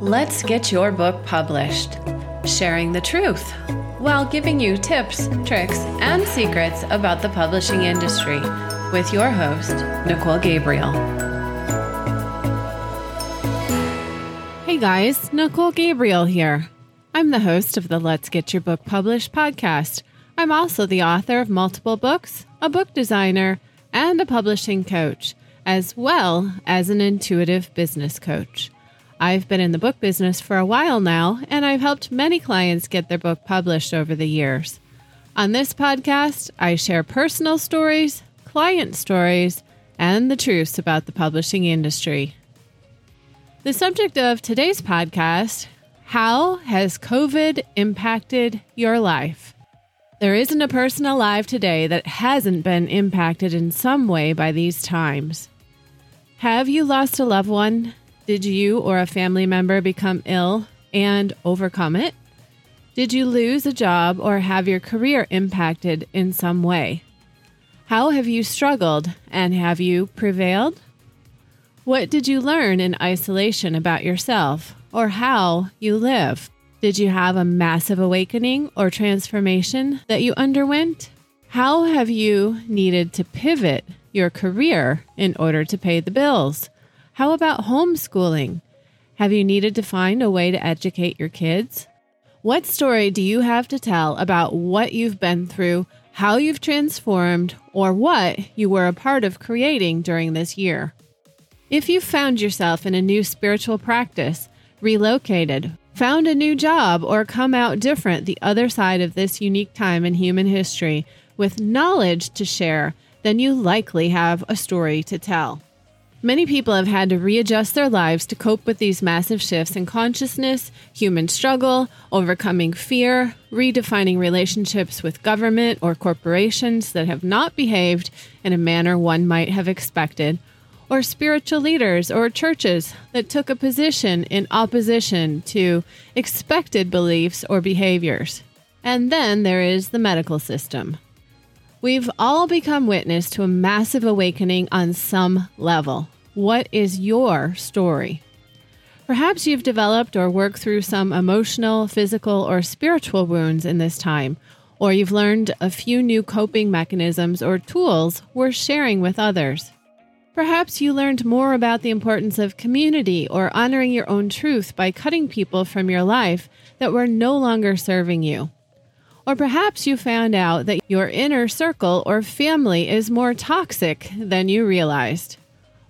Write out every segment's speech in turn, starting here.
Let's get your book published. Sharing the truth while giving you tips, tricks, and secrets about the publishing industry with your host, Nicole Gabriel. Hey guys, Nicole Gabriel here. I'm the host of the Let's Get Your Book Published podcast. I'm also the author of multiple books, a book designer, and a publishing coach, as well as an intuitive business coach. I've been in the book business for a while now, and I've helped many clients get their book published over the years. On this podcast, I share personal stories, client stories, and the truths about the publishing industry. The subject of today's podcast How has COVID impacted your life? There isn't a person alive today that hasn't been impacted in some way by these times. Have you lost a loved one did you or a family member become ill and overcome it? Did you lose a job or have your career impacted in some way? How have you struggled and have you prevailed? What did you learn in isolation about yourself or how you live? Did you have a massive awakening or transformation that you underwent? How have you needed to pivot your career in order to pay the bills? How about homeschooling? Have you needed to find a way to educate your kids? What story do you have to tell about what you've been through, how you've transformed, or what you were a part of creating during this year? If you found yourself in a new spiritual practice, relocated, found a new job, or come out different the other side of this unique time in human history with knowledge to share, then you likely have a story to tell. Many people have had to readjust their lives to cope with these massive shifts in consciousness, human struggle, overcoming fear, redefining relationships with government or corporations that have not behaved in a manner one might have expected, or spiritual leaders or churches that took a position in opposition to expected beliefs or behaviors. And then there is the medical system. We've all become witness to a massive awakening on some level. What is your story? Perhaps you've developed or worked through some emotional, physical, or spiritual wounds in this time, or you've learned a few new coping mechanisms or tools worth sharing with others. Perhaps you learned more about the importance of community or honoring your own truth by cutting people from your life that were no longer serving you. Or perhaps you found out that your inner circle or family is more toxic than you realized.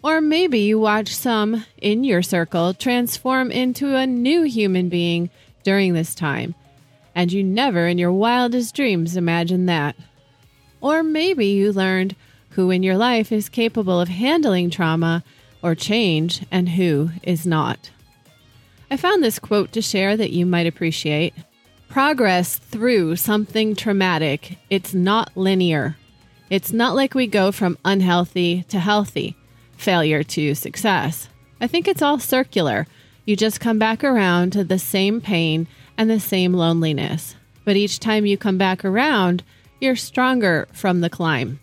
Or maybe you watch some in your circle transform into a new human being during this time, and you never in your wildest dreams imagined that. Or maybe you learned who in your life is capable of handling trauma or change and who is not. I found this quote to share that you might appreciate progress through something traumatic, it's not linear. It's not like we go from unhealthy to healthy, failure to success. I think it's all circular. You just come back around to the same pain and the same loneliness. But each time you come back around, you're stronger from the climb.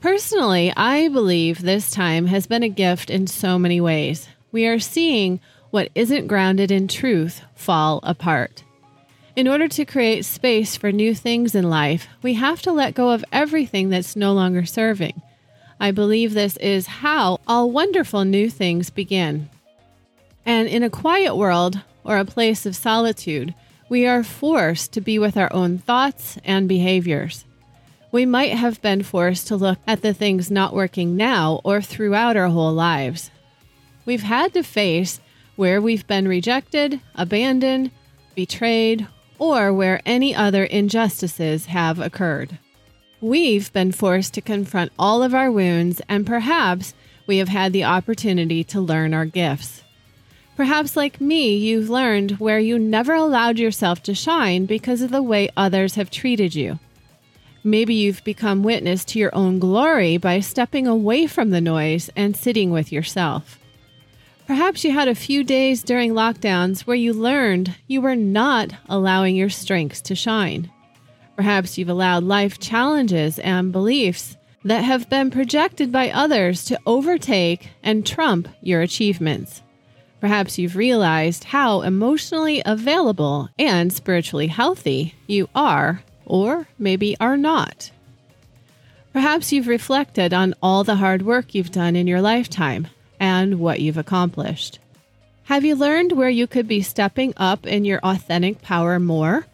Personally, I believe this time has been a gift in so many ways. We are seeing what isn't grounded in truth fall apart. In order to create space for new things in life, we have to let go of everything that's no longer serving. I believe this is how all wonderful new things begin. And in a quiet world or a place of solitude, we are forced to be with our own thoughts and behaviors. We might have been forced to look at the things not working now or throughout our whole lives. We've had to face where we've been rejected, abandoned, betrayed, or where any other injustices have occurred. We've been forced to confront all of our wounds, and perhaps we have had the opportunity to learn our gifts. Perhaps, like me, you've learned where you never allowed yourself to shine because of the way others have treated you. Maybe you've become witness to your own glory by stepping away from the noise and sitting with yourself. Perhaps you had a few days during lockdowns where you learned you were not allowing your strengths to shine. Perhaps you've allowed life challenges and beliefs that have been projected by others to overtake and trump your achievements. Perhaps you've realized how emotionally available and spiritually healthy you are, or maybe are not. Perhaps you've reflected on all the hard work you've done in your lifetime and what you've accomplished. Have you learned where you could be stepping up in your authentic power more?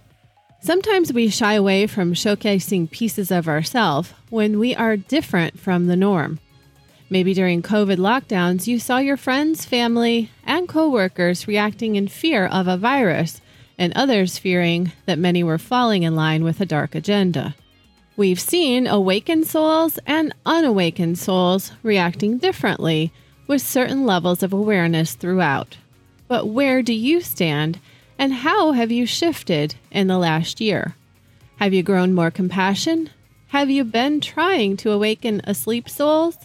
Sometimes we shy away from showcasing pieces of ourselves when we are different from the norm. Maybe during COVID lockdowns, you saw your friends, family, and coworkers reacting in fear of a virus, and others fearing that many were falling in line with a dark agenda. We've seen awakened souls and unawakened souls reacting differently with certain levels of awareness throughout. But where do you stand, and how have you shifted in the last year? Have you grown more compassion? Have you been trying to awaken asleep souls?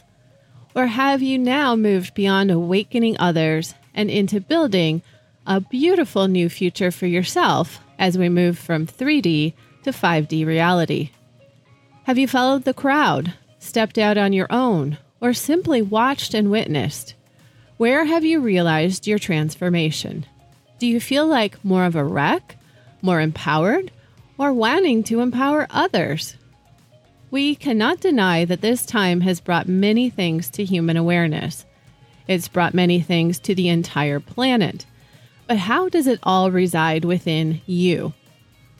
Or have you now moved beyond awakening others and into building a beautiful new future for yourself as we move from 3D to 5D reality? Have you followed the crowd, stepped out on your own, or simply watched and witnessed? Where have you realized your transformation? Do you feel like more of a wreck, more empowered, or wanting to empower others? We cannot deny that this time has brought many things to human awareness. It's brought many things to the entire planet. But how does it all reside within you?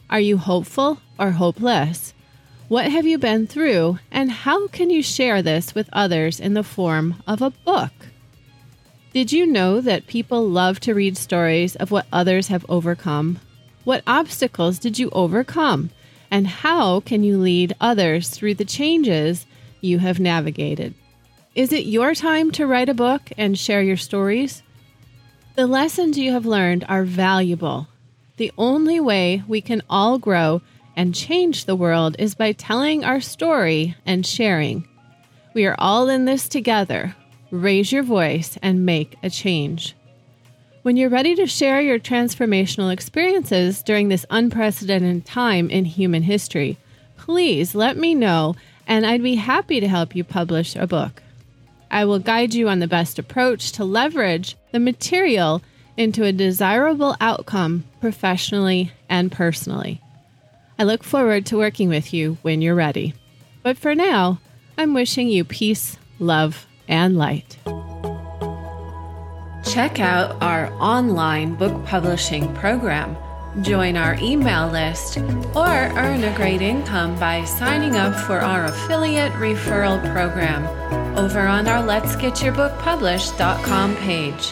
Are you hopeful or hopeless? What have you been through, and how can you share this with others in the form of a book? Did you know that people love to read stories of what others have overcome? What obstacles did you overcome? And how can you lead others through the changes you have navigated? Is it your time to write a book and share your stories? The lessons you have learned are valuable. The only way we can all grow and change the world is by telling our story and sharing. We are all in this together raise your voice, and make a change. When you're ready to share your transformational experiences during this unprecedented time in human history, please let me know, and I'd be happy to help you publish a book. I will guide you on the best approach to leverage the material into a desirable outcome professionally and personally. I look forward to working with you when you're ready. But for now, I'm wishing you peace, love, and light. Check out our online book publishing program. Join our email list or earn a great income by signing up for our affiliate referral program over on our Let's Get Your Book Published.com page.